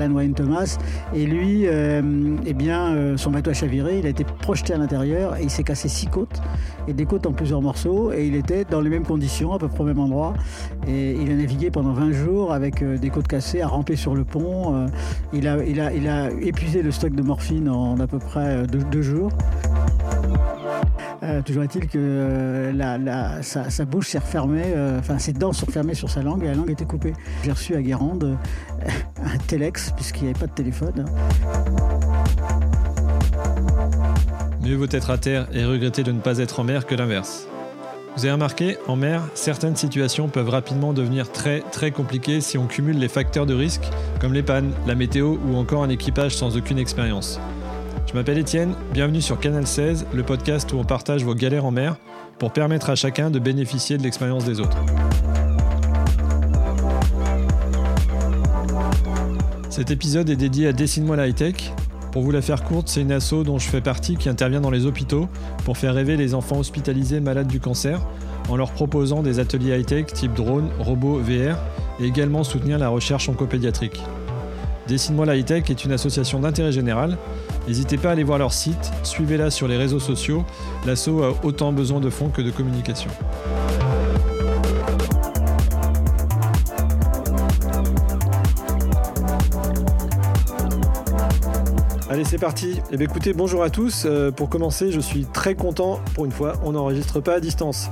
Alan Thomas. Et lui, eh bien, son bateau a chaviré, il a été projeté à l'intérieur et il s'est cassé six côtes et des côtes en plusieurs morceaux. Et il était dans les mêmes conditions, à peu près au même endroit. Et il a navigué pendant 20 jours avec des côtes cassées, à ramper sur le pont. il, a, il, a, il a épuisé le stock de morphine en à peu près deux jours. Euh, toujours est-il que euh, sa, bouche s'est refermée, euh, enfin ses dents sont refermées sur sa langue et la langue était coupée. J'ai reçu à Guérande un telex puisqu'il n'y avait pas de téléphone. Mieux vaut être à terre et regretter de ne pas être en mer que l'inverse. Vous avez remarqué, en mer, certaines situations peuvent rapidement devenir très très compliquées si on cumule les facteurs de risque comme les pannes, la météo ou encore un équipage sans aucune expérience. Je m'appelle Étienne, bienvenue sur Canal 16, le podcast où on partage vos galères en mer pour permettre à chacun de bénéficier de l'expérience des autres. Cet épisode est dédié à Dessine-moi la high-tech. Pour vous la faire courte, c'est une asso dont je fais partie qui intervient dans les hôpitaux pour faire rêver les enfants hospitalisés malades du cancer en leur proposant des ateliers high-tech type drone, robots, VR et également soutenir la recherche oncopédiatrique. Dessine-moi la high-tech est une association d'intérêt général N'hésitez pas à aller voir leur site, suivez-la sur les réseaux sociaux. L'asso a autant besoin de fonds que de communication. Allez, c'est parti. Eh bien, écoutez, bonjour à tous. Euh, pour commencer, je suis très content. Pour une fois, on n'enregistre pas à distance.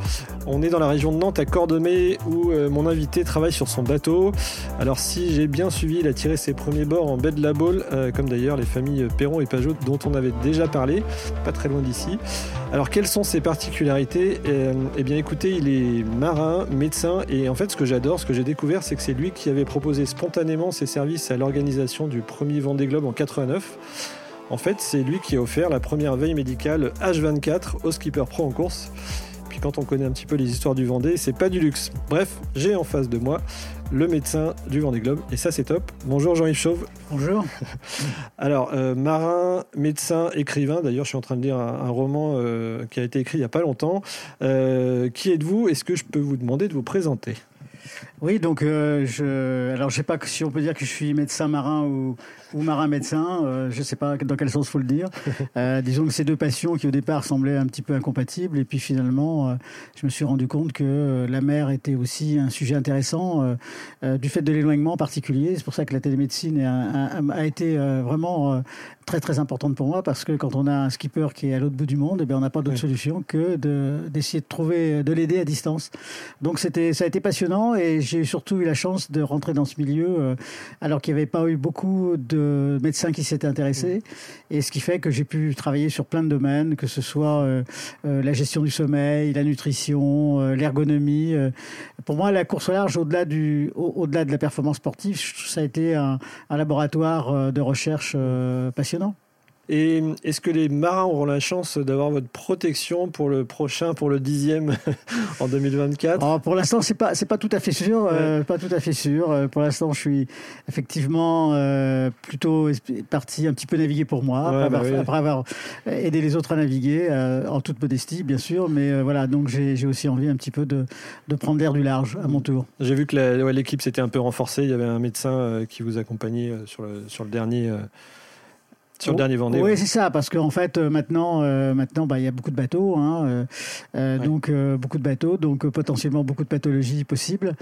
On est dans la région de Nantes, à Cordemais, où euh, mon invité travaille sur son bateau. Alors, si j'ai bien suivi, il a tiré ses premiers bords en baie de la Baule, euh, comme d'ailleurs les familles Perron et Pajot, dont on avait déjà parlé, pas très loin d'ici. Alors, quelles sont ses particularités? Eh bien, écoutez, il est marin, médecin, et en fait, ce que j'adore, ce que j'ai découvert, c'est que c'est lui qui avait proposé spontanément ses services à l'organisation du premier Vendée Globe en 89. En fait, c'est lui qui a offert la première veille médicale H24 au skipper pro en course. Puis quand on connaît un petit peu les histoires du Vendée, c'est pas du luxe. Bref, j'ai en face de moi le médecin du Vendée Globe et ça c'est top. Bonjour Jean-Yves Chauve. Bonjour. Alors euh, marin, médecin, écrivain. D'ailleurs, je suis en train de lire un, roman euh, qui a été écrit il y a pas longtemps. Euh, qui êtes-vous? Est-ce que je peux vous demander de vous présenter? Oui, donc je, alors je sais pas si on peut dire que je suis médecin marin ou, ou marin médecin, euh, je sais pas dans quel sens faut le dire. Euh, disons que ces deux passions qui au départ semblaient un petit peu incompatibles, et puis finalement, euh, je me suis rendu compte que la mer était aussi un sujet intéressant du fait de l'éloignement en particulier. C'est pour ça que la télémédecine a, a, été vraiment très très importante pour moi parce que quand on a un skipper qui est à l'autre bout du monde, eh bien, on n'a pas d'autre solution que d'essayer de, trouver, de l'aider à distance. Donc c'était, ça a été passionnant et j'ai surtout eu la chance de rentrer dans ce milieu alors qu'il n'y avait pas eu beaucoup de médecins qui s'étaient intéressés. Et ce qui fait que j'ai pu travailler sur plein de domaines, que ce soit euh, euh, la gestion du sommeil, la nutrition, euh, l'ergonomie. Pour moi, la course au large, au-delà du, au-delà de la performance sportive, ça a été un laboratoire de recherche passionnant. Et est-ce que les marins auront la chance d'avoir votre protection pour le prochain, pour le dixième en 2024 ah, Pour l'instant, c'est pas c'est pas tout à fait sûr, euh, pas tout à fait sûr. Euh, pour l'instant, je suis effectivement euh, plutôt parti un petit peu naviguer pour moi bah après, avoir, aidé les autres à naviguer en toute modestie, bien sûr. Mais voilà, donc j'ai aussi envie un petit peu de, de prendre l'air du large à mon tour. J'ai vu que l'équipe s'était un peu renforcée. Il y avait un médecin qui vous accompagnait sur le sur le dernier sur le dernier Vendée. Oui, c'est ça, parce qu'en fait, euh, maintenant, euh, maintenant, bah, il y a beaucoup de bateaux, hein, euh, donc beaucoup de bateaux, donc potentiellement beaucoup de pathologies possibles.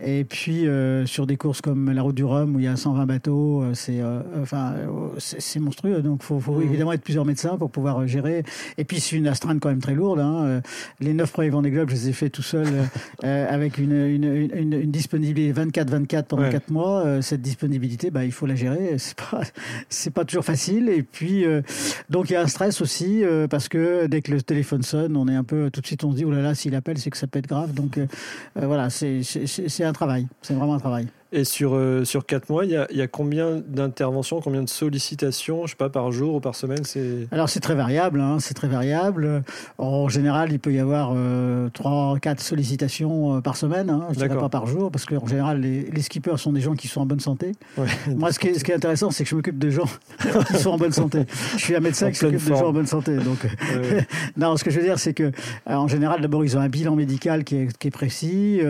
Et puis sur des courses comme la Route du Rhum où il y a 120 bateaux, c'est, enfin, c'est monstrueux. Donc, faut, faut mmh. évidemment être plusieurs médecins pour pouvoir gérer. Et puis c'est une astreinte quand même très lourde. Hein. Les neuf premiers Vendée Globe, je les ai fait tout seul avec une, une, une, une disponibilité 24-24 pendant 4 mois. cette disponibilité, bah, il faut la gérer. C'est pas, c'est pas toujours facile. Et puis, euh, donc il y a un stress aussi, euh, parce que dès que le téléphone sonne, on est un peu, tout de suite on se dit, oh là là, s'il appelle, c'est que ça peut être grave. Donc euh, voilà, c'est un travail, c'est vraiment un travail. Et sur, euh, sur 4 mois, il y a, y a, combien d'interventions, combien de sollicitations, je sais pas, par jour ou par semaine c'est... Alors c'est très variable, hein, c'est très variable. En général, il peut y avoir euh, 3 4 sollicitations euh, par semaine, hein, je dirais pas par jour, parce qu'en général, les, les, skippers sont des gens qui sont en bonne santé. Ouais. Moi, ce qui, est, ce qui est intéressant, c'est que je m'occupe de gens qui sont en bonne santé. Je suis un médecin qui s'occupe de gens en bonne santé. Donc, ouais. non, ce que je veux dire, c'est que euh, en général, d'abord, ils ont un bilan médical qui est, qui est précis,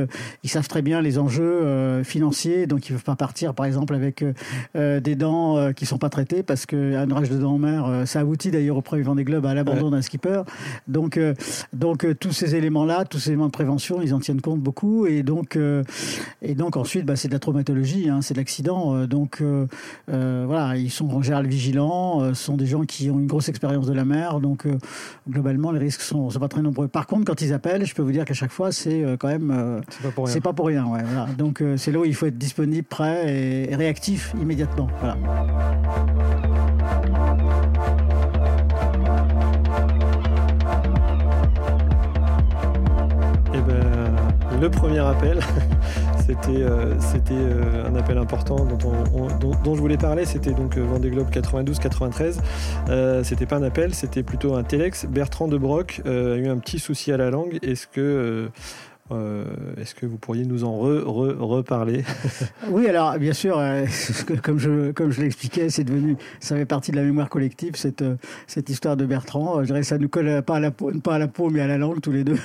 ils savent très bien les enjeux financiers entier, donc ils ne peuvent pas partir, par exemple, avec des dents qui sont pas traitées, parce qu'un rage de dents en mer, ça aboutit d'ailleurs au premier des globes à l'abandon d'un skipper. Donc, donc tous ces éléments-là, tous ces éléments de prévention, ils en tiennent compte beaucoup, et donc, et donc ensuite, bah, c'est de la traumatologie, hein, c'est de l'accident, donc voilà, ils sont en général vigilants, sont des gens qui ont une grosse expérience de la mer, donc globalement, les risques sont, sont pas très nombreux. Par contre, quand ils appellent, je peux vous dire qu'à chaque fois, c'est euh, quand même. Euh, c'est pas pour rien. C'est pas pour rien, ouais, voilà. Donc, euh, c'est là où il faut être disponible, prêt et, réactif immédiatement. Voilà. Eh ben, le premier appel, c'était c'était un appel important dont, je voulais parler. C'était donc Vendée Globe 92-93. c'était pas un appel, c'était plutôt un téléx. Bertrand de Broc a eu un petit souci à la langue. Est-ce que euh, est-ce que vous pourriez nous en reparler? Oui, alors bien sûr, euh, comme je, l'expliquais, c'est devenu, ça fait partie de la mémoire collective, cette, euh, histoire de Bertrand. Je dirais que ça ne colle pas à, la peau, pas à la peau, mais à la langue, tous les deux.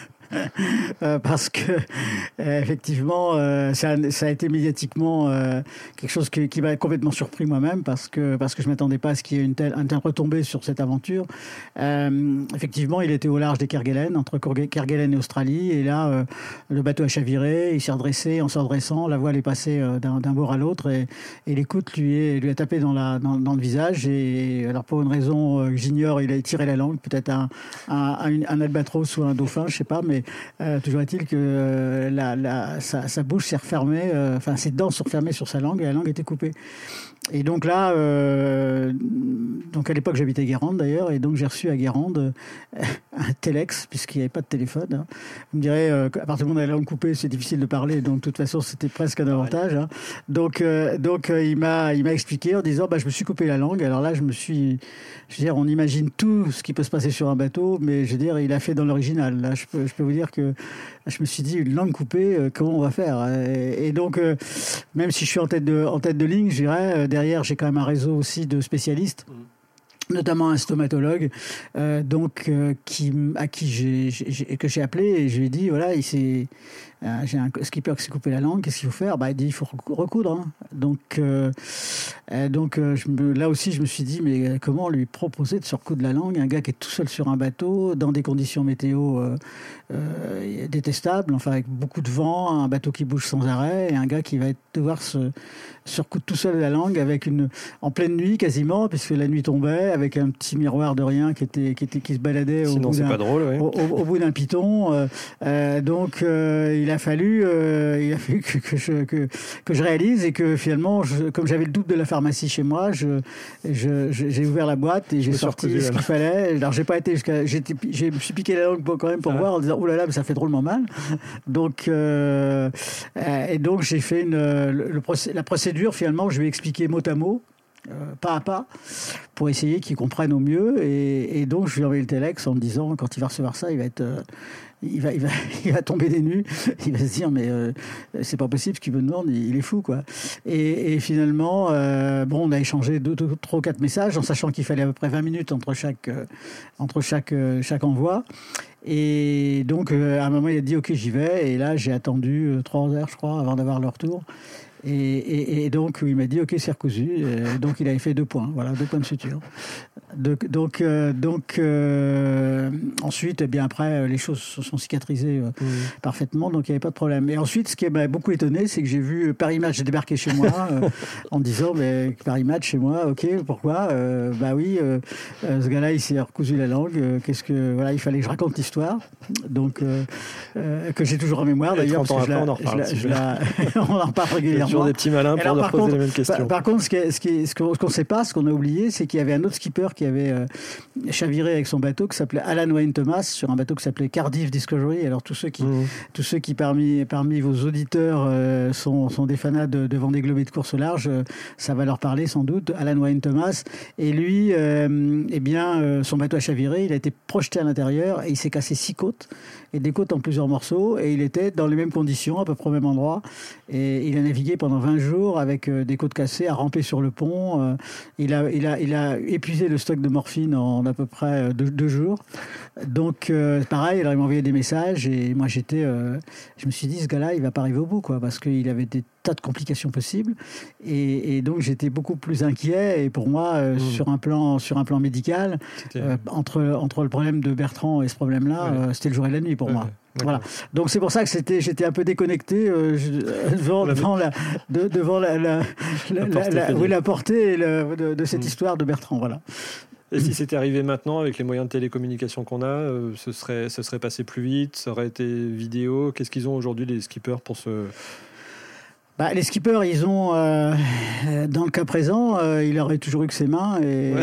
Euh, parce que euh, effectivement, euh, ça, a été médiatiquement quelque chose qui, qui m'a complètement surpris moi-même parce que parce que je m'attendais pas à ce qu'il y ait une telle, un tel retombée sur cette aventure. effectivement, il était au large des Kerguelen, entre Kerguelen et Australie, et là, le bateau a chaviré, il s'est redressé, en se redressant, la voile est passée d'un bord à l'autre et, l'écoute lui, a tapé dans, le visage. Et alors pour une raison que j'ignore, il a tiré la langue, peut-être un, un, albatros ou un dauphin, je sais pas, mais euh, toujours est-il que euh, sa, bouche s'est refermée, euh, enfin ses dents sont refermées sur sa langue et la langue était coupée. Et donc là, donc à l'époque j'habitais Guérande d'ailleurs, et donc j'ai reçu à Guérande un téléx, puisqu'il n'y avait pas de téléphone. Hein. Vous me direz, à partir du moment où la langue coupée, c'est difficile de parler, donc de toute façon c'était presque un avantage. Hein. Donc, donc il m'a il m'a expliqué en disant, bah, je me suis coupé la langue. Alors là, je me suis, je veux dire, on imagine tout ce qui peut se passer sur un bateau, mais je veux dire, il a fait dans l'original. Là, je peux, je peux vous dire que je me suis dit, une langue coupée, euh, comment on va faire? Et, donc, euh, même si je suis en tête de, en tête de ligne, je dirais, euh, derrière, j'ai quand même un réseau aussi de spécialistes. Mmh. notamment un stomatologue, donc qui à qui j'ai que j'ai appelé et je lui ai dit voilà il s'est euh, j'ai un skipper qui s'est coupé la langue, qu'est-ce qu'il faut faire? Bah, Il dit il faut recoudre. Hein. Donc, euh, euh, donc je me, là aussi, je me suis dit mais comment lui proposer de se recoudre la langue? Un gars qui est tout seul sur un bateau, dans des conditions météo détestables, enfin avec beaucoup de vent, un bateau qui bouge sans arrêt, et un gars qui va devoir se, se recoudre tout seul la langue avec une, en pleine nuit quasiment, puisque la nuit tombait, avec un petit miroir de rien qui, était, qui, était, qui se baladait au bout, d'un, drôle, au, bout d'un piton. donc il a fallu, euh, il a fallu que, que, je, que, que, je réalise et que finalement, je, comme j'avais le double de la pharmacie chez moi, je, j'ai ouvert la boîte et j'ai sorti ce qu'il fallait. Alors j'ai pas été jusqu'à, j'ai, je me suis piqué la langue quand même pour ah voir en disant oh là là, mais ça fait drôlement mal. Donc euh, et donc j'ai fait une, le, la procédure finalement, je vais expliquer mot à mot. Euh, pas à pas pour essayer qu'il comprenne au mieux et, et, donc je lui ai envoyé le telex en me disant quand il va recevoir ça il va être il va, il va, il va tomber des nues. Il va se dire mais euh, c'est pas possible ce qu'il me demande, il est fou quoi. Et, finalement, euh, bon, on a échangé deux, deux, trois, quatre messages en sachant qu'il fallait à peu près 20 minutes entre chaque, euh, entre chaque, chaque envoi. Et donc, à un moment, il a dit OK, j'y vais. Et là, j'ai attendu trois heures, je crois, avant d'avoir le retour. Et, donc, il m'a dit, OK, c'est recousu. donc, il avait fait deux points, voilà, deux points de suture. Donc, donc, euh, donc euh, ensuite, eh bien après, euh, les choses se sont cicatrisées parfaitement, donc il n'y avait pas de problème. Et ensuite, ce qui m'a beaucoup étonné, c'est que j'ai vu Paris Match débarquer chez moi en disant, mais Paris Match chez moi, ok, pourquoi Bah oui, ce gars-là, il s'est recousu la langue. Qu'est-ce que voilà, il fallait que je raconte l'histoire, donc que j'ai toujours en mémoire d'ailleurs. on en reparle. on régulièrement des petits malins pour leur poser les mêmes questions. Par, contre, ce qu'on ne sait pas, ce qu'on a oublié, c'est qu'il y avait un autre skipper qui avait euh, chaviré avec son bateau qui s'appelait Alan Wayne Thomas sur un bateau qui s'appelait Cardiff Discovery. Alors tous ceux qui, mmh. tous ceux qui parmi, parmi vos auditeurs euh, sont, sont, des fanats de, de Vendée Globe et de course au large, euh, ça va leur parler sans doute. Alan Wayne Thomas. Et lui, eh bien, son bateau a chaviré, il a été projeté à l'intérieur et il s'est cassé six côtes et des côtes en plusieurs morceaux et il était dans les mêmes conditions, à peu près au même endroit et il a navigué pendant 20 jours avec des côtes cassées, à ramper sur le pont. il, a, il, a, il a épuisé le stock de morphine en à peu près deux, jours. Donc, pareil, il m'a envoyé des messages et moi, j'étais. je me suis dit, ce gars-là, il va pas arriver au bout, quoi, parce qu'il avait des tas de complications possibles. Et, donc, j'étais beaucoup plus inquiet. Et pour moi, mmh. sur, un plan, sur un plan médical, entre, entre le problème de Bertrand et ce problème-là, c'était le jour et la nuit pour moi. Voilà. Donc c'est pour ça que c'était, j'étais un peu déconnecté euh, devant, devant, la, devant la, la, la, portée, de, cette mm. histoire de Bertrand. Voilà. Et si c'était arrivé maintenant avec les moyens de télécommunication qu'on a, euh, ce, serait, ce serait passé plus vite, ça aurait été vidéo. Qu'est-ce qu'ils ont aujourd'hui les skippers pour se bah, les skippers, ils ont, euh, dans le cas présent, euh, il aurait toujours eu que ses mains et,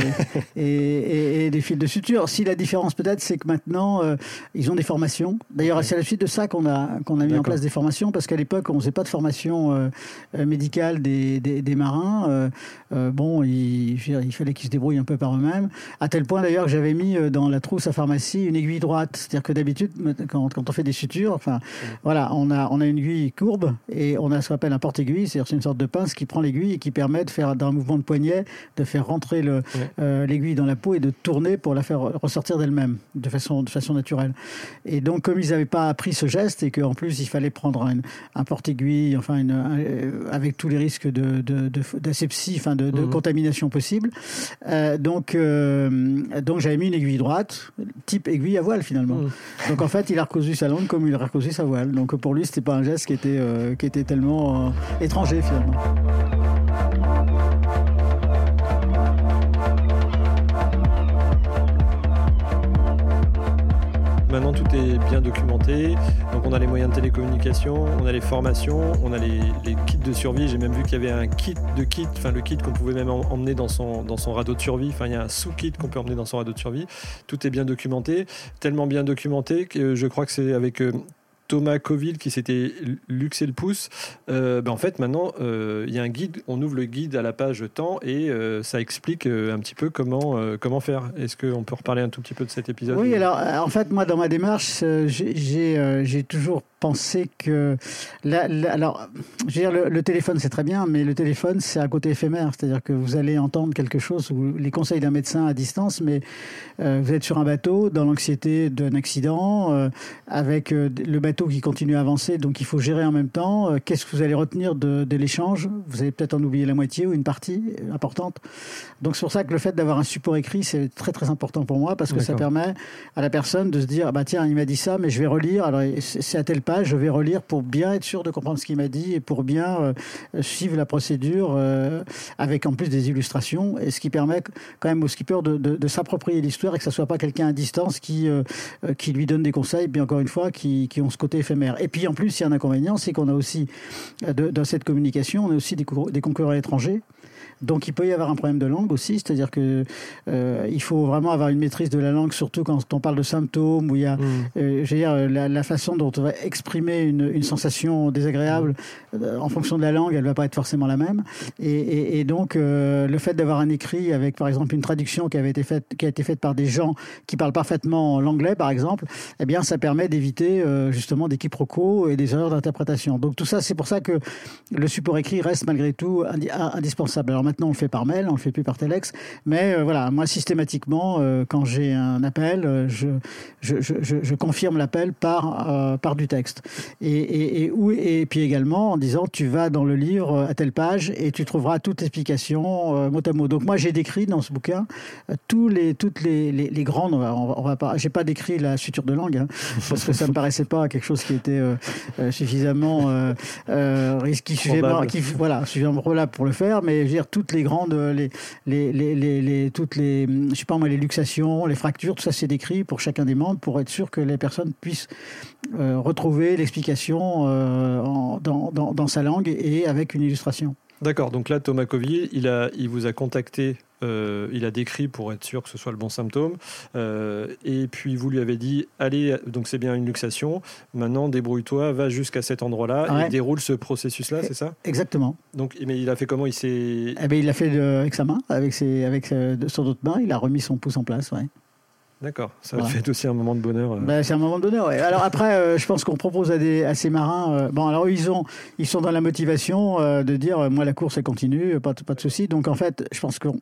et, et, des fils de suture. Si la différence peut-être, c'est que maintenant, euh, ils ont des formations. D'ailleurs, c'est à la suite de ça qu'on a, qu'on a mis en place des formations, parce qu'à l'époque, on ne faisait pas de formation euh, euh, médicale des, des, des marins. Bon, il, il fallait qu'ils se débrouillent un peu par eux-mêmes. À tel point d'ailleurs que j'avais mis dans la trousse à pharmacie une aiguille droite. C'est-à-dire que d'habitude, quand, quand, on fait des sutures, enfin, voilà, on a, on a une aiguille courbe et on a ce qu'on appelle un porte-aiguille, c'est-à-dire c'est une sorte de pince qui prend l'aiguille et qui permet de faire d'un mouvement de poignet, de faire rentrer euh, l'aiguille dans la peau et de tourner pour la faire ressortir d'elle-même de façon, de façon naturelle. Et donc comme ils n'avaient pas appris ce geste et qu'en plus il fallait prendre un, porte-aiguille, enfin une, euh, avec tous les risques de, d'asepsie, enfin de, mhm. contamination possible, euh, donc donc j'avais mis une aiguille droite, type aiguille à voile finalement. Mhm. Donc en fait il a recousu sa langue comme il a recousu sa voile. Donc pour lui c'était pas un geste qui était qui était tellement étranger finalement. Maintenant, tout est bien documenté. Donc, on a les moyens de télécommunication, on a les formations, on a les, kits de survie. J'ai même vu qu'il y avait un kit de kit, enfin le kit qu'on pouvait même emmener dans son, dans radeau de survie. Enfin, il y a un sous-kit qu'on peut emmener dans son radeau de survie. Tout est bien documenté, tellement bien documenté que je crois que c'est avec euh, Thomas Coville qui s'était luxé le pouce, euh, ben en fait maintenant euh, il y a un guide, on ouvre le guide à la page temps et euh, ça explique un petit peu comment, comment faire. Est-ce qu'on peut reparler un tout petit peu de cet épisode? Oui, alors en fait moi dans ma démarche j'ai toujours pensé que alors je veux dire le, téléphone c'est très bien mais le téléphone c'est un côté éphémère c'est-à-dire que vous allez entendre quelque chose ou les conseils d'un médecin à distance mais vous êtes sur un bateau dans l'anxiété d'un accident avec le bateau qui continue à avancer, donc il faut gérer en même temps. Euh, qu'est-ce que vous allez retenir de, l'échange? Vous allez peut-être en oublier la moitié ou une partie importante. Donc c'est pour ça que le fait d'avoir un support écrit, c'est très très important pour moi parce que ça permet à la personne de se dire ah bah tiens il m'a dit ça, mais je vais relire. Alors c'est à telle je vais relire pour bien être sûr de comprendre ce qu'il m'a dit et pour bien euh, suivre la procédure euh, avec en plus des illustrations et ce qui permet quand même au skipper de, de, s'approprier l'histoire et que ça soit pas quelqu'un à distance qui qui lui donne des conseils, bien encore une fois qui, qui ont ce côté éphémère. Et puis en plus, il y a un inconvénient, c'est qu'on a aussi, euh, dans cette communication, on a aussi des, des concurrents étrangers donc il peut y avoir un problème de langue aussi, c'est-à-dire que euh, il faut vraiment avoir une maîtrise de la langue, surtout quand on parle de symptômes, où il y a, mm. euh, je veux dire, la, façon dont on va exprimer une, une sensation désagréable euh, en fonction de la langue, elle va pas être forcément la même. Et, donc euh, le fait d'avoir un écrit avec, par exemple, une traduction qui avait été faite, qui a été faite par des gens qui parlent parfaitement l'anglais, par exemple, eh bien ça permet d'éviter euh, justement des quiproquos et des erreurs d'interprétation. Donc tout ça, c'est pour ça que le support écrit reste malgré tout indispensable. Alors maintenant, on le fait par mail, on le fait plus par telex. Mais voilà, moi, systématiquement, quand j'ai un appel, je, confirme l'appel par du texte. Et, et, et, et, puis également en disant, tu vas dans le livre à telle page et tu trouveras toute explication mot à mot. Donc moi, j'ai décrit dans ce bouquin tous les, toutes les, les, les grandes, on va, on va pas, j'ai pas décrit la suture de langue, hein, parce que ça me paraissait pas quelque chose qui était suffisamment risqué, suffisamment, qui, voilà, suffisamment probable pour le faire, mais je veux dire, tout toutes les grandes, les, les, les, les, toutes les, je sais pas moi, les luxations, les fractures, tout ça c'est décrit pour chacun des membres pour être sûr que les personnes puissent euh, retrouver l'explication euh, dans, dans, dans, sa langue et avec une illustration. D'accord, donc là Thomas Coville, il, a, il vous a contacté euh, il a décrit pour être sûr que ce soit le bon symptôme. Et puis vous lui avez dit allez, donc c'est bien une luxation. Maintenant, débrouille-toi, va jusqu'à cet endroit-là et déroule ce processus-là, c'est ça? Exactement. Donc, mais il a fait comment? Il s'est. Eh ben, il l'a fait avec sa main, avec ses, avec son autre main. Il a remis son pouce en place, ouais. D'accord, ça va être aussi un moment de bonheur. Ben, c'est un moment de bonheur. Alors après, je pense qu'on propose à, des, à ces marins. bon, alors ils ont, ils sont dans la motivation de dire, moi la course elle continue, pas, pas de souci. Donc en fait, je pense qu'on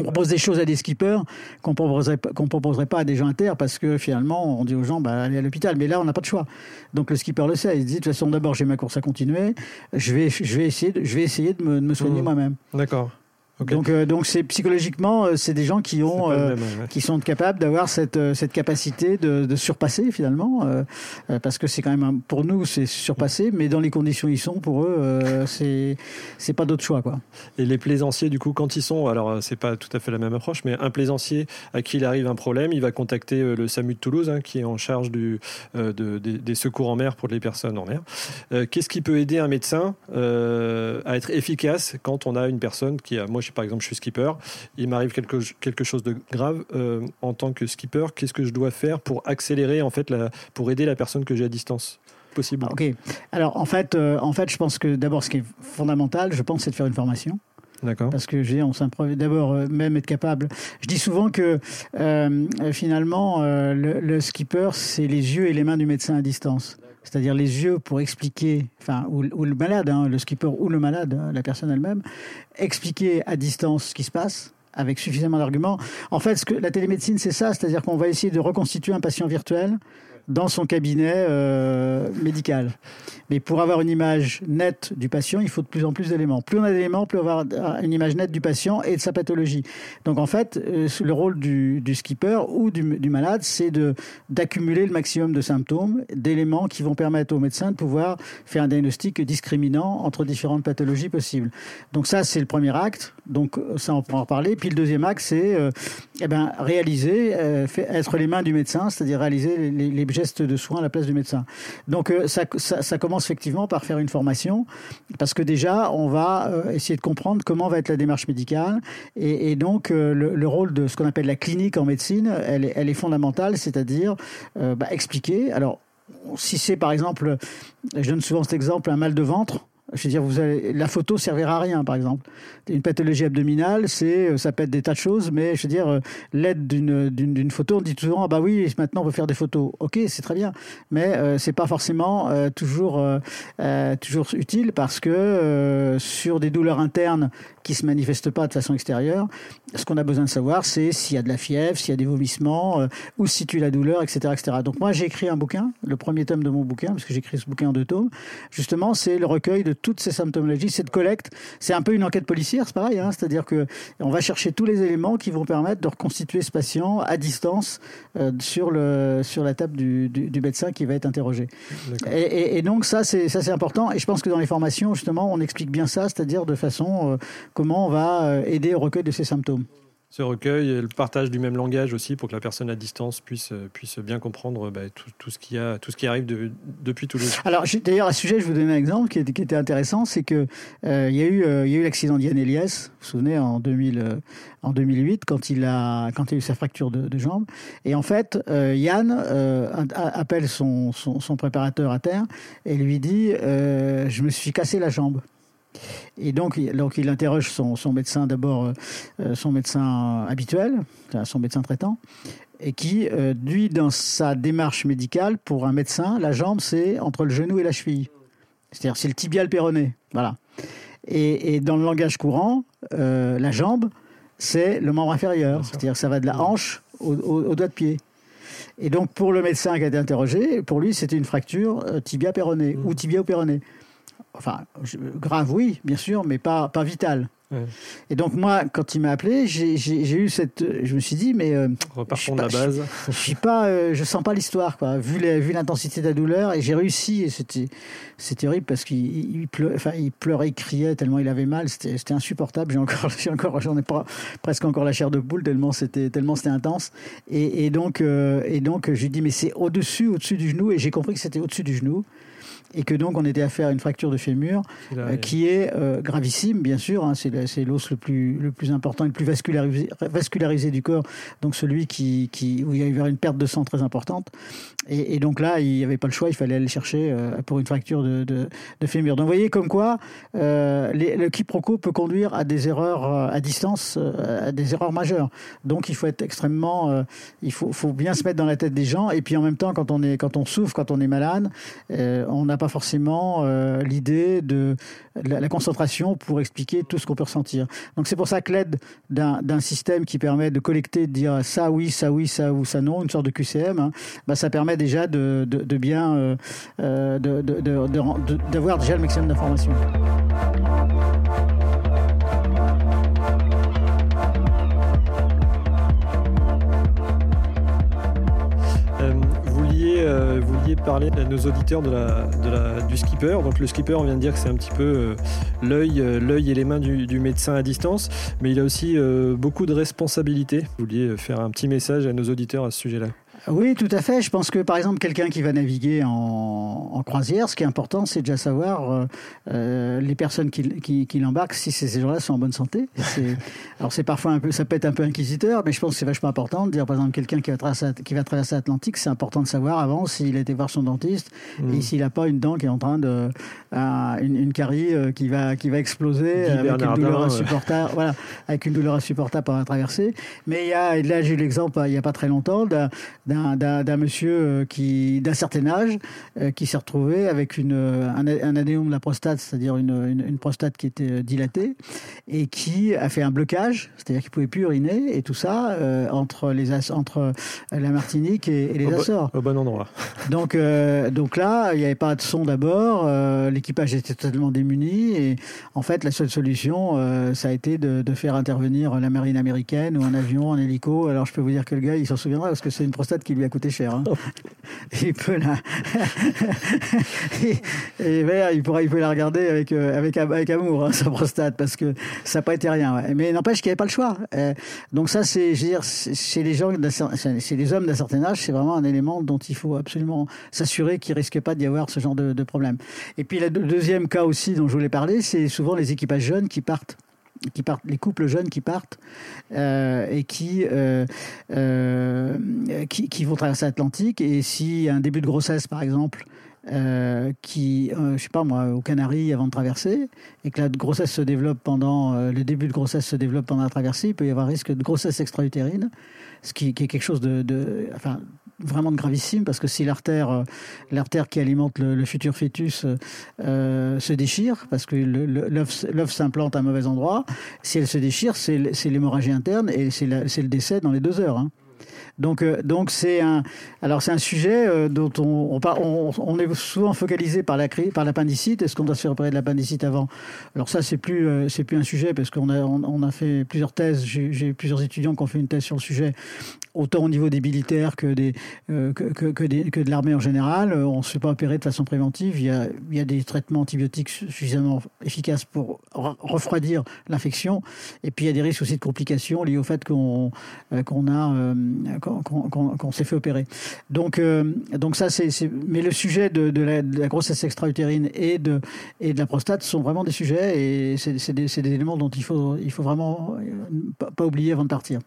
on propose des choses à des skippers qu'on proposerait qu'on proposerait pas à des gens inter parce que finalement on dit aux gens bah allez à l'hôpital mais là on n'a pas de choix donc le skipper le sait il dit de toute façon d'abord j'ai ma course à continuer je vais je vais essayer de, je vais essayer de me, de me soigner mmh. moi-même d'accord donc, euh, donc c'est psychologiquement, euh, c'est des gens qui ont, euh, qui sont capables d'avoir cette cette capacité de, de surpasser finalement, parce que c'est quand même pour nous c'est surpasser, mais dans les conditions où ils sont, pour eux, c'est c'est pas d'autre choix quoi. Et les plaisanciers du coup, quand ils sont, alors c'est pas tout à fait la même approche, mais un plaisancier à qui il arrive un problème, il va contacter le SAMU de Toulouse, hein, qui est en charge du de, des, secours en mer pour les personnes en mer. Qu'est-ce qui peut aider un médecin à être efficace quand on a une personne qui a, moi par exemple, je suis skipper, il m'arrive quelque, quelque chose de grave euh, en tant que skipper, qu'est-ce que je dois faire pour accélérer, en fait, la, pour aider la personne que j'ai à distance? Possible Ok. Alors, en fait, euh, en fait, je pense que d'abord, ce qui est fondamental, je pense, c'est de faire une formation. D'accord. Parce que j'ai, on s'improvise d'abord euh, même être capable. Je dis souvent que finalement, le, le, skipper, c'est les yeux et les mains du médecin à distance c'est-à-dire les yeux pour expliquer, enfin, ou, le malade, hein, le skipper ou le malade, hein, la personne elle-même, expliquer à distance ce qui se passe avec suffisamment d'arguments. En fait, la télémédecine, c'est ça, c'est-à-dire qu'on va essayer de reconstituer un patient virtuel dans son cabinet euh, médical. Mais pour avoir une image nette du patient, il faut de plus en plus d'éléments. Plus on a d'éléments, plus on va avoir une image nette du patient et de sa pathologie. Donc en fait, euh, le rôle du, skipper ou du, malade, c'est d'accumuler le maximum de symptômes, d'éléments qui vont permettre au médecin de pouvoir faire un diagnostic discriminant entre différentes pathologies possibles. Donc ça, c'est le premier acte. Donc ça, on pourra en parler. Puis le deuxième acte, c'est euh, eh ben, réaliser, être les mains du médecin, c'est-à-dire réaliser les, les gestes de soins à la place du médecin. Donc euh, ça, ça, commence effectivement par faire une formation, parce que déjà, on va euh, essayer de comprendre comment va être la démarche médicale, et, donc euh, le, le, rôle de ce qu'on appelle la clinique en médecine, elle est, elle est fondamentale, c'est-à-dire bah, expliquer. Alors, si c'est par exemple, je donne souvent cet exemple, un mal de ventre, je veux dire, vous allez, la photo servira à rien, par exemple. Une pathologie abdominale, c'est, euh, ça peut être des tas de choses, mais je veux dire, euh, l'aide d'une, d'une, photo, on dit souvent, ah bah oui, maintenant on peut faire des photos. Ok, c'est très bien, mais euh, c'est pas forcément euh, toujours, euh, toujours utile parce que sur des douleurs internes qui se manifestent pas de façon extérieure, ce qu'on a besoin de savoir, c'est s'il y a de la fièvre, s'il y a des vomissements, où se situe la douleur, etc., etc. Donc moi, j'ai écrit un bouquin, le premier tome de mon bouquin, parce que j'ai écrit ce bouquin en deux tomes. Justement, c'est le recueil de toutes ces symptomologies, cette collecte. C'est un peu une enquête policière, c'est pareil, hein, c'est-à-dire que on va chercher tous les éléments qui vont permettre de reconstituer ce patient à distance euh, sur le sur la table du, du, du médecin qui va être interrogé. Et, et, et, donc ça c'est ça c'est important. Et je pense que dans les formations justement on explique bien ça, c'est-à-dire de façon euh, comment on va euh, aider au recueil de ces symptômes ce recueil et le partage du même langage aussi pour que la personne à distance puisse, puisse bien comprendre bah, tout, tout, ce qui a, tout ce qui arrive de, depuis Toulouse. Alors d'ailleurs à ce sujet, je vous donne un exemple qui était, qui était intéressant, c'est que euh, il y a eu euh, il y a eu l'accident d'Yann Elias, vous vous souvenez en 2000 euh, en 2008 quand il a quand il a eu sa fracture de, de jambe et en fait euh, Yann euh, appelle son, son, son préparateur à terre et lui dit je me suis cassé la jambe. Et donc, donc il interroge son, son médecin d'abord, euh, son médecin habituel, son médecin traitant, et qui, euh, lui, dans sa démarche médicale, pour un médecin, la jambe, c'est entre le genou et la cheville. C'est-à-dire, c'est le tibial péroné. Voilà. Et, et, dans le langage courant, euh, la jambe, c'est le membre inférieur. C'est-à-dire, ça va de la hanche au, au, au, doigt de pied. Et donc, pour le médecin qui a été interrogé, pour lui, c'était une fracture euh, tibia péroné mmh. ou tibia ou Enfin, grave, oui, bien sûr, mais pas, pas vital. Ouais. Et donc moi, quand il m'a appelé, j'ai eu cette, je me suis dit, mais euh, repartons de la base. Je, je suis pas, euh, je sens pas l'histoire, quoi. Vu l'intensité de la douleur, et j'ai réussi. Et c'était, c'était horrible parce qu'il il pleurait, enfin, il pleurait, il criait tellement il avait mal. C'était insupportable. J'ai encore, j'ai encore, j'en ai pas presque encore la chair de poule tellement c'était, tellement c'était intense. Et, et donc, euh, et donc, j'ai dit, mais c'est au dessus, au dessus du genou, et j'ai compris que c'était au dessus du genou. Et que donc on était à faire une fracture de fémur qui est gravissime, bien sûr. Hein, c'est l'os le plus, le plus important, le plus vascularisé, vascularisé du corps, donc celui qui, qui, où il y avait une perte de sang très importante. Et, donc là, il n'y avait pas le choix, il fallait aller le chercher pour une fracture de, de, de, fémur. Donc vous voyez comme quoi le quiproquo peut conduire à des erreurs à distance, à des erreurs majeures. Donc il faut être extrêmement, il faut, faut bien se mettre dans la tête des gens. Et puis en même temps, quand on est, quand on souffre, quand on est malade, euh, on n'a pas forcément euh, l'idée de la, concentration pour expliquer tout ce qu'on peut ressentir. Donc c'est pour ça que l'aide d'un système qui permet de collecter, de dire ça oui, ça oui, ça ou ça non, une sorte de QCM, hein, bah, ça permet déjà de, de, bien euh, d'avoir déjà le maximum d'informations. Euh, vous vouliez parler à nos auditeurs de la, du skipper. Donc le skipper, on vient de dire que c'est un petit peu euh, l'œil, euh, l'œil et les mains du, médecin à distance, mais il a aussi beaucoup de responsabilités. Vous vouliez faire un petit message à nos auditeurs à ce sujet-là. Oui, tout à fait. Je pense que par exemple, quelqu'un qui va naviguer en, croisière, ce qui est important, c'est déjà savoir euh, euh, les personnes qui, qui, qui l'embarquent, si ces gens-là sont en bonne santé. Alors c'est parfois un peu, ça peut être un peu inquisiteur, mais je pense que c'est vachement important de dire, par exemple, quelqu'un qui va traverser, qui va traverser l'Atlantique, c'est important de savoir avant s'il a été voir son dentiste et mmh. s'il n'a pas une dent qui est en train de, une, une, carie euh, qui va qui va exploser avec une douleur insupportable, voilà, avec une douleur insupportable pendant la traversée. Mais il y a, là j'ai eu l'exemple il n'y a pas très longtemps d'un d'un monsieur euh, qui d'un certain âge euh, qui s'est retrouvé avec une, un, un adénome de la prostate, c'est-à-dire une, une, prostate qui était dilatée et qui a fait un blocage, c'est-à-dire qu'il pouvait plus uriner et tout ça entre les entre la Martinique et, les Açores. au bon endroit. Donc donc là, il n'y avait pas de son d'abord. l'équipage était totalement démuni et en fait la seule solution euh, ça a été de, faire intervenir la marine américaine ou un avion, un hélico. Alors je peux vous dire que le gars il s'en souviendra parce que c'est une prostate qui lui a coûté cher. Hein. il peut la et, il pourra il peut la regarder avec euh, avec avec amour hein, sa prostate parce que ça n'a pas été rien. Mais n'empêche qu'il n'y avait pas le choix. Euh, donc ça c'est je veux dire chez les gens chez les hommes d'un certain âge c'est vraiment un élément dont il faut absolument s'assurer qu'il risque pas d'y avoir ce genre de, de problème. Et puis le deuxième cas aussi dont je voulais parler, c'est souvent les équipages jeunes qui partent qui partent, les couples jeunes qui partent euh, et qui, euh, euh, qui, qui vont traverser l'Atlantique. Et si un début de grossesse par exemple qui, je sais pas moi, aux Canaries avant de traverser, et que la grossesse se développe pendant, le début de grossesse se développe pendant la traversée, il peut y avoir risque de grossesse extra-utérine, ce qui, est quelque chose de, enfin, vraiment de gravissime parce que si l'artère, euh, l'artère qui alimente le, futur fœtus euh, se déchire parce que l'œuf s'implante à un mauvais endroit, si elle se déchire, c'est l'hémorragie interne et c'est le décès dans les deux heures. Hein. Donc, euh, donc c'est un, alors c'est un sujet euh, dont on, on, on, est souvent focalisé par la par l'appendicite. Est-ce qu'on doit se faire opérer de l'appendicite avant? Alors ça, c'est plus, euh, c'est plus un sujet parce qu'on a, on, a fait plusieurs thèses. J'ai plusieurs étudiants qui ont fait une thèse sur le sujet, autant au niveau des militaires que des, que, que, de l'armée en général. On ne se fait pas opérer de façon préventive. Il y a, il y a des traitements antibiotiques suffisamment efficaces pour refroidir l'infection. Et puis il y a des risques aussi de complications liées au fait qu'on qu'on a qu'on s'est fait opérer. Donc, euh, donc ça, c'est. Mais le sujet de, la, grossesse extra-utérine et de, la prostate sont vraiment des sujets et c'est des, éléments dont il faut, il faut vraiment euh, pas, oublier avant de partir.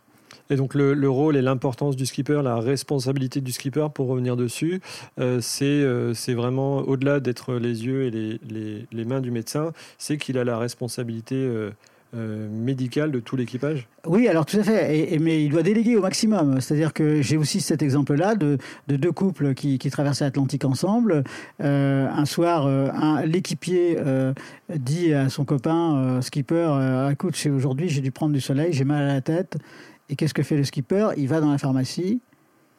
Et donc le, rôle et l'importance du skipper, la responsabilité du skipper, pour revenir dessus, euh, c'est vraiment au-delà d'être les yeux et les, mains du médecin, c'est qu'il a la responsabilité euh, médical de tout l'équipage? Oui, alors tout à fait. Mais il doit déléguer au maximum. C'est-à-dire que j'ai aussi cet exemple-là de, deux couples qui, traversaient l'Atlantique ensemble. Euh, un soir, euh, l'équipier dit à son copain skipper "Écoute, aujourd'hui j'ai dû prendre du soleil, j'ai mal à la tête." Et qu'est-ce que fait le skipper? Il va dans la pharmacie,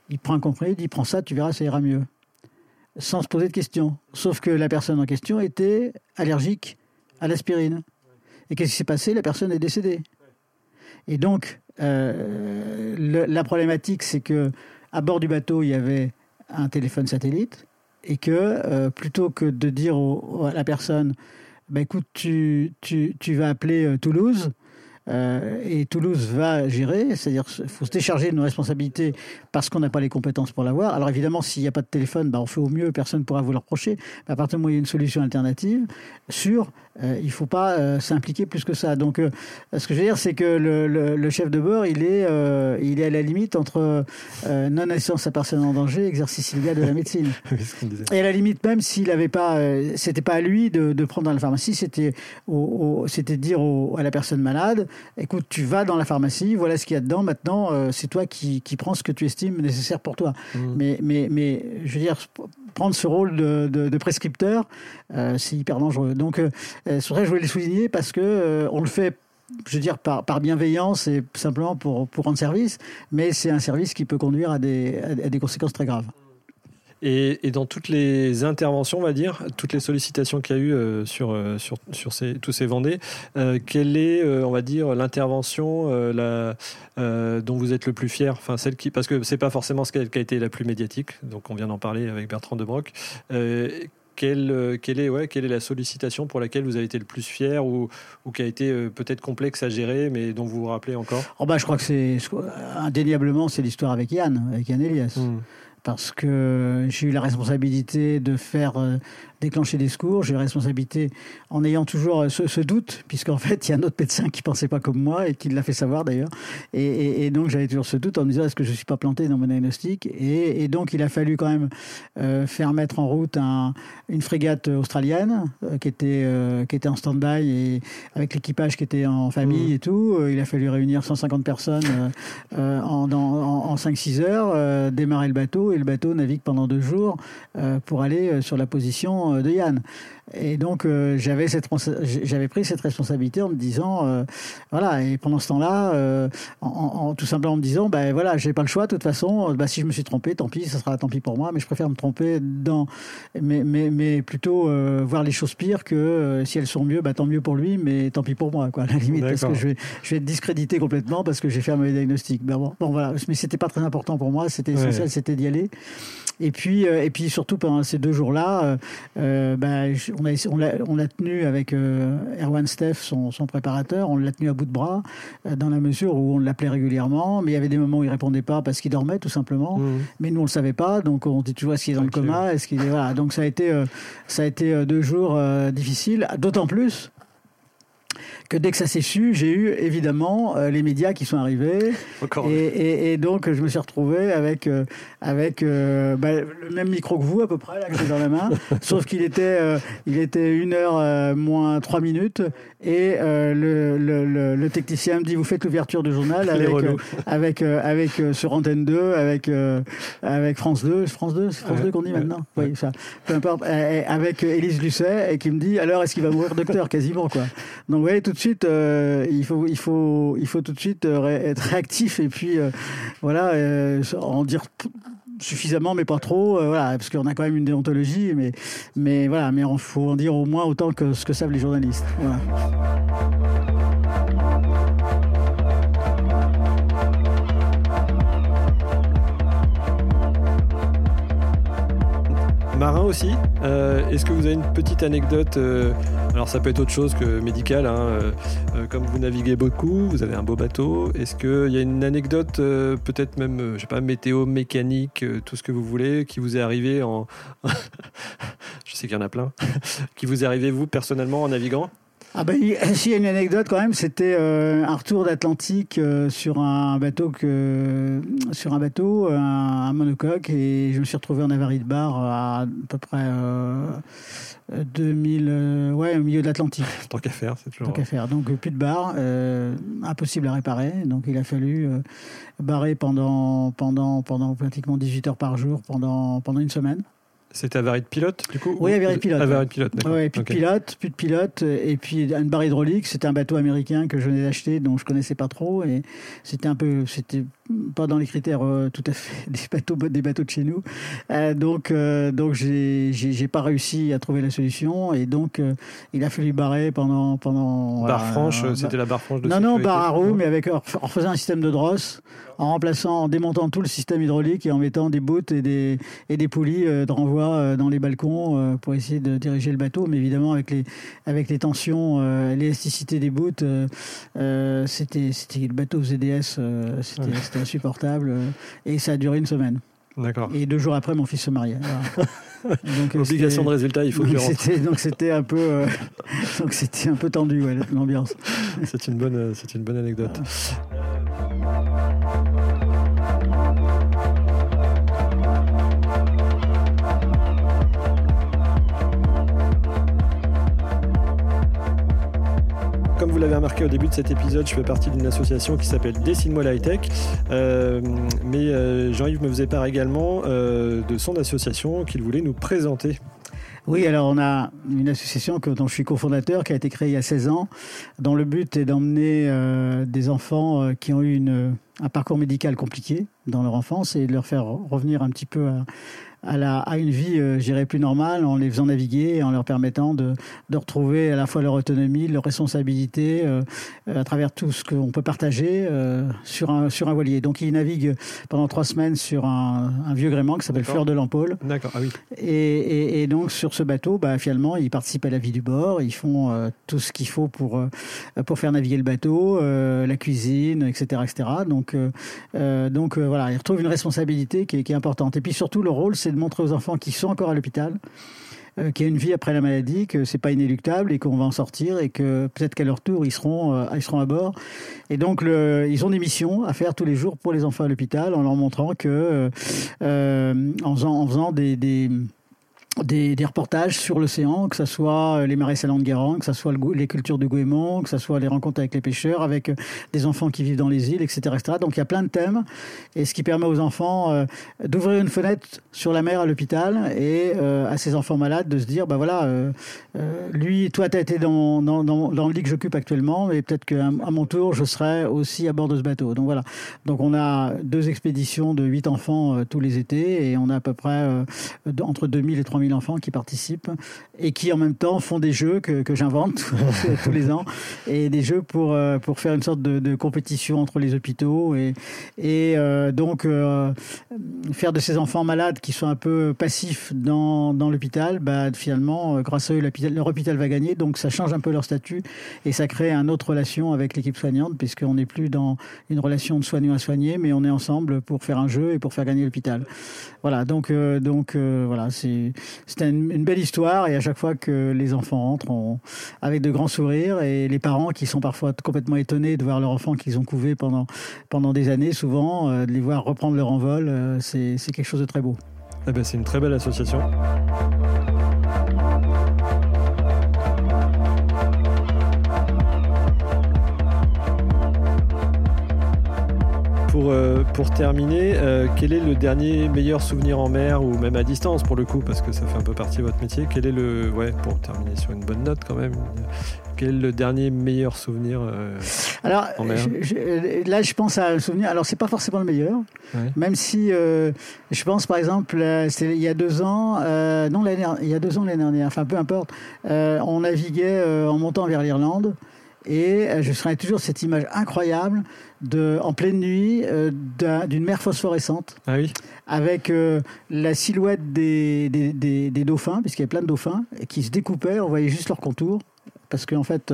il prend un comprimé, il dit "Prends ça, tu verras, ça ira mieux." Sans se poser de questions. Sauf que la personne en question était allergique à l'aspirine. Et qu'est-ce qui s'est passé? La personne est décédée. Et donc, euh, la problématique, c'est que à bord du bateau, il y avait un téléphone satellite et que euh, plutôt que de dire à la personne, bah, écoute, tu, tu, tu vas appeler euh, Toulouse, et Toulouse va gérer, c'est-à-dire qu'il faut se décharger de nos responsabilités parce qu'on n'a pas les compétences pour l'avoir. Alors évidemment, s'il n'y a pas de téléphone, bah, on fait au mieux, personne ne pourra vous le reprocher. à partir du moment où il y a une solution alternative, sur, il ne faut pas s'impliquer plus que ça. Donc ce que je veux dire, c'est que le, le, chef de bord, il est, il est à la limite entre non-assistance à personne en danger exercice illégal de la médecine. et à la limite, même s'il n'avait pas, c'était pas à lui de, de prendre dans la pharmacie, c'était c'était dire à la personne malade, écoute, tu vas dans la pharmacie, voilà ce qu'il y a dedans, maintenant, euh, c'est toi qui, qui, prends ce que tu estimes nécessaire pour toi. Mmh. Mais, mais, mais, je veux dire, prendre ce rôle de, de, prescripteur, euh, c'est hyper dangereux. Donc, euh, c'est vrai que je voulais le souligner parce que on le fait je veux dire, par, par, bienveillance et simplement pour, pour rendre service, mais c'est un service qui peut conduire à des, à des conséquences très graves. Et, dans toutes les interventions, on va dire, toutes les sollicitations qu'il y a eu euh, sur, euh, sur, sur ces, tous ces Vendées, euh, quelle est, on va dire, l'intervention dont vous êtes le plus fier? Enfin, celle qui, Parce que c'est pas forcément ce qui a, été la plus médiatique, donc on vient d'en parler avec Bertrand Debroc. Quelle, quelle, est, ouais, quelle est la sollicitation pour laquelle vous avez été le plus fier ou, ou qui a été peut-être complexe à gérer, mais dont vous vous rappelez encore? Oh bah, Je crois que c'est indéniablement c'est l'histoire avec Yann, avec Yann Elias. Hmm. Parce que j'ai eu la responsabilité de faire euh, déclencher des secours. J'ai la responsabilité en ayant toujours ce, ce doute, puisqu'en fait, il y a un autre médecin qui pensait pas comme moi et qui l'a fait savoir d'ailleurs. Et, et, donc, j'avais toujours ce doute en me disant est-ce que je suis pas planté dans mon diagnostic? Et, et, donc, il a fallu quand même euh, faire mettre en route un, une frégate australienne euh, qui était euh, qui était en stand-by et avec l'équipage qui était en famille mmh. et tout. Euh, il a fallu réunir 150 personnes euh, en, en, en 5-6 heures, démarrer le bateau et le bateau navigue pendant deux jours pour aller sur la position euh, de Yann. Et donc euh, j'avais cette j'avais pris cette responsabilité en me disant euh, voilà et pendant ce temps-là euh, en, tout simplement en me disant ben voilà j'ai pas le choix de toute façon bah si je me suis trompé tant pis ça sera tant pis pour moi mais je préfère me tromper dans mais mais, mais plutôt voir les choses pires que si elles sont mieux bah tant mieux pour lui mais tant pis pour moi quoi à la limite parce que je vais je vais être discrédité complètement parce que j'ai fait un mauvais diagnostic. Ben bon, bon voilà mais c'était pas très important pour moi c'était essentiel c'était d'y aller. Et puis et puis surtout pendant ces deux jours là ben, on a, on l'a tenu avec euh, Erwan Steff, son, préparateur, on l'a tenu à bout de bras, euh, dans la mesure où on l'appelait régulièrement, mais il y avait des moments où il répondait pas parce qu'il dormait tout simplement. Mmh. Mais nous on le savait pas, donc on dit toujours est-ce qu'il est dans le coma, est-ce qu'il est voilà. Donc ça a été euh, ça a été deux jours difficiles, d'autant plus que dès que ça s'est su, j'ai eu évidemment euh, les médias qui sont arrivés. Et, et, et, donc je me suis retrouvé avec euh, avec euh, bah, le même micro que vous à peu près là que j'ai dans la main, sauf qu'il était il était une heure moins trois minutes. Et le, le, le, technicien me dit vous faites l'ouverture du journal avec avec avec sur Antenne 2 avec avec France 2 France 2 c'est France 2 qu'on dit maintenant. Oui ça. Peu importe. Avec Élise Lucet et qui me dit alors est-ce qu'il va mourir docteur? Quasiment quoi. Donc vous voyez tout de suite, euh, il faut, il faut, il faut tout de suite euh, être réactif et puis euh, voilà, en dire suffisamment mais pas trop voilà parce qu'on a quand même une déontologie mais mais voilà mais il faut en dire au moins autant que ce que savent les journalistes. Marin aussi. Euh, est-ce que vous avez une petite anecdote euh, Alors ça peut être autre chose que médical. Hein, euh, comme vous naviguez beaucoup, vous avez un beau bateau. Est-ce qu'il y a une anecdote, peut-être même, je sais pas, météo, mécanique, tout ce que vous voulez, qui vous est arrivé en... je sais qu'il y en a plein. qui vous est arrivé vous personnellement en naviguant? Ah ben, s'il y a une anecdote quand même, c'était euh, un retour d'Atlantique euh, sur un bateau que sur un bateau, un, monocoque, et je me suis retrouvé en avarie de bar à, à peu près euh, 2000, ouais, au milieu de l'Atlantique. Tant qu'à faire, c'est toujours. Tant qu'à faire. Donc plus de bar, euh, impossible à réparer. Donc il a fallu barrer pendant pendant pendant pratiquement 18 heures par jour pendant pendant une semaine. C'était avarie de pilote, du coup Oui, avarie de pilote. Avarie de pilote, ouais, plus de pilote, plus de pilote, et puis une barre hydraulique. C'était un bateau américain que je venais d'acheter, dont je connaissais pas trop, et c'était un peu, c'était pas dans les critères tout à fait des bateaux, des bateaux de chez nous. donc, donc j'ai, j'ai, pas réussi à trouver la solution et donc il a fallu barrer pendant pendant. Barre franche, c'était la barre franche de Non, non, barre à roue, mais avec en faisant un système de drosse en remplaçant, en démontant tout le système hydraulique et en mettant des bouts et des, et des poulies euh, de renvoi euh, dans les balcons euh, pour essayer de diriger le bateau. Mais évidemment, avec les, avec les tensions, l'élasticité des bouts, c'était, c'était le bateau ZDS, c'était, c'était insupportable. Et ça a duré une semaine. D'accord. Et deux jours après, mon fils se mariait. donc, Obligation de résultat, il faut que c'était, Donc c'était un peu, donc c'était un peu tendu l'ambiance. c'est une bonne, c'est une bonne anecdote. Vous l'avez remarqué au début de cet épisode, je fais partie d'une association qui s'appelle Dessine-moi la high-tech. Euh, mais euh, Jean-Yves me faisait part également euh, de son association qu'il voulait nous présenter. Oui, alors on a une association dont je suis cofondateur qui a été créée il y a 16 ans, dont le but est d'emmener des enfants qui ont eu un parcours médical compliqué dans leur enfance et de leur faire revenir un petit peu à, à, la, à une vie, euh, j'irais, plus normale en les faisant naviguer et en leur permettant de, de retrouver à la fois leur autonomie, leur responsabilité euh, à travers tout ce qu'on peut partager euh, sur, un, sur un voilier. Donc ils naviguent pendant trois semaines sur un, un vieux gréement qui s'appelle Fleur de l'Ampole. D'accord, ah oui. Et, et, et, donc sur ce bateau, bah, finalement, ils participent à la vie du bord, ils font euh, tout ce qu'il faut pour, pour faire naviguer le bateau, la cuisine, etc. etc. Donc, donc voilà, ils retrouvent une responsabilité qui est, qui est importante. Et puis surtout, le rôle, c'est c'est de montrer aux enfants qui sont encore à l'hôpital euh, qu'il y a une vie après la maladie, que c'est pas inéluctable et qu'on va en sortir et que peut-être qu'à leur tour ils seront euh, ils seront à bord. Et donc ils ont des missions à faire tous les jours pour les enfants à l'hôpital en leur montrant que euh, en faisant, des des, des, reportages sur l'océan, que ce soit les marais salants de Guérande, que ce soit les cultures de Goémon, que ce soit les rencontres avec les pêcheurs, avec euh, des enfants qui vivent dans les îles, etc., etc. Donc il y a plein de thèmes, et ce qui permet aux enfants euh, d'ouvrir une fenêtre sur la mer à l'hôpital et euh, à ces enfants malades de se dire, bah voilà, euh, lui, toi, tu as été dans, dans, dans, le lit que j'occupe actuellement, mais peut-être qu'à mon tour, je serai aussi à bord de ce bateau. Donc voilà. Donc on a deux expéditions de huit enfants tous les étés, et on a à peu près entre 2000 et 3000 enfants qui participent et qui en même temps font des jeux que, j'invente tous les ans et des jeux pour, euh, pour faire une sorte de, compétition entre les hôpitaux et, et euh, donc euh, faire de ces enfants malades qui sont un peu passifs dans, dans l'hôpital, bah, finalement, grâce à eux, leur hôpital va gagner. Donc ça change un peu leur statut et ça crée une autre relation avec l'équipe soignante puisqu'on n'est plus dans une relation de soignant à soigner, mais on est ensemble pour faire un jeu et pour faire gagner l'hôpital. Voilà, donc, donc voilà, c'est c'était une, belle histoire et à chaque fois que les enfants rentrent avec de grands sourires et les parents qui sont parfois complètement étonnés de voir leur enfant qu'ils ont couvé pendant, pendant des années, souvent, euh, de les voir reprendre leur envol, euh, c'est quelque chose de très beau. Eh ben, c'est une très belle association. Pour, euh, pour terminer, euh, quel est le dernier meilleur souvenir en mer ou même à distance pour le coup, parce que ça fait un peu partie de votre métier Quel est le. Ouais, pour terminer sur une bonne note quand même. Quel est le dernier meilleur souvenir euh, Alors, en mer? là, je pense à un souvenir. Alors, c'est pas forcément le meilleur, même si je pense, par exemple, il y a deux ans, non, il y a deux ans l'année dernière, enfin, peu importe, on naviguait en montant vers l'Irlande. Et je serais toujours cette image incroyable de, en pleine nuit euh, d'une mer phosphorescente. Ah oui. Avec euh, la silhouette des, des, des, des dauphins, puisqu'il y avait plein de dauphins, qui se découpaient, on voyait juste leur contour parce qu'en fait,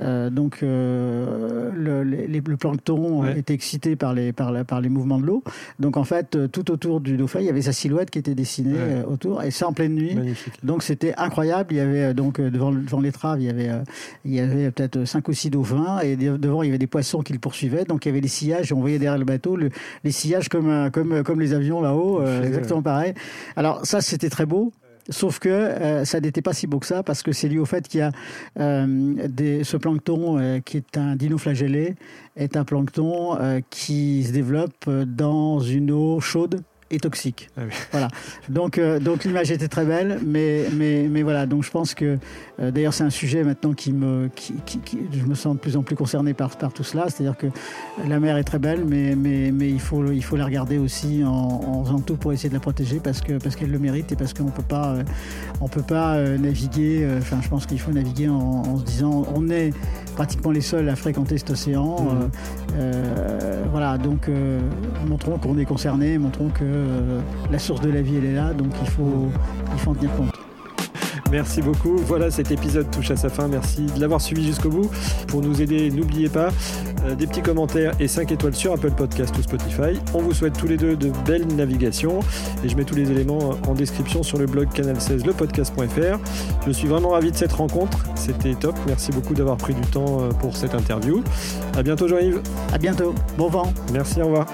euh, donc euh, le, le, plancton était excité par les par, la, par les mouvements de l'eau. Donc en fait, euh, tout autour du dauphin, il y avait sa silhouette qui était dessinée euh, autour, et ça en pleine nuit. Donc c'était incroyable. Il y avait donc devant devant l'étrave, il y avait il y avait peut-être cinq ou six dauphins, et devant il y avait des poissons qui le poursuivaient. Donc il y avait les sillages, et on voyait derrière le bateau le, les sillages comme comme comme les avions là-haut, exactement pareil. Alors ça c'était très beau. Sauf que euh, ça n'était pas si beau que ça parce que c'est lié au fait qu'il y a euh, des, ce plancton euh, qui est un dinoflagellé est un plancton qui se développe dans une eau chaude et toxique. Ah oui. Voilà. Donc, euh, donc l'image était très belle, mais, mais, mais voilà. Donc je pense que, euh, d'ailleurs, c'est un sujet maintenant qui me, qui, qui- qui- je me sens de plus en plus concerné par, par tout cela. C'est-à-dire que la mer est très belle, mais, mais, mais il faut, il faut la regarder aussi en, en faisant tout pour essayer de la protéger parce que, parce qu'elle le mérite et parce qu'on peut pas, euh, on peut pas naviguer. Enfin, je pense qu'il faut naviguer en, en se disant, on est pratiquement les seuls à fréquenter cet océan. Euh, voilà, donc montrons qu'on est concerné, montrons que euh, la source de la vie elle est là, donc il faut, il faut en tenir compte. Merci beaucoup. Voilà, cet épisode touche à sa fin. Merci de l'avoir suivi jusqu'au bout. Pour nous aider, n'oubliez pas euh, des petits commentaires et 5 étoiles sur Apple Podcast ou Spotify. On vous souhaite tous les deux de belles navigations et je mets tous les éléments en description sur le blog canal 16 lepodcast.fr. Je suis vraiment ravi de cette rencontre. C'était top. Merci beaucoup d'avoir pris du temps euh, pour cette interview. À bientôt Jean-Yves. À bientôt, bon vent. Merci, au revoir.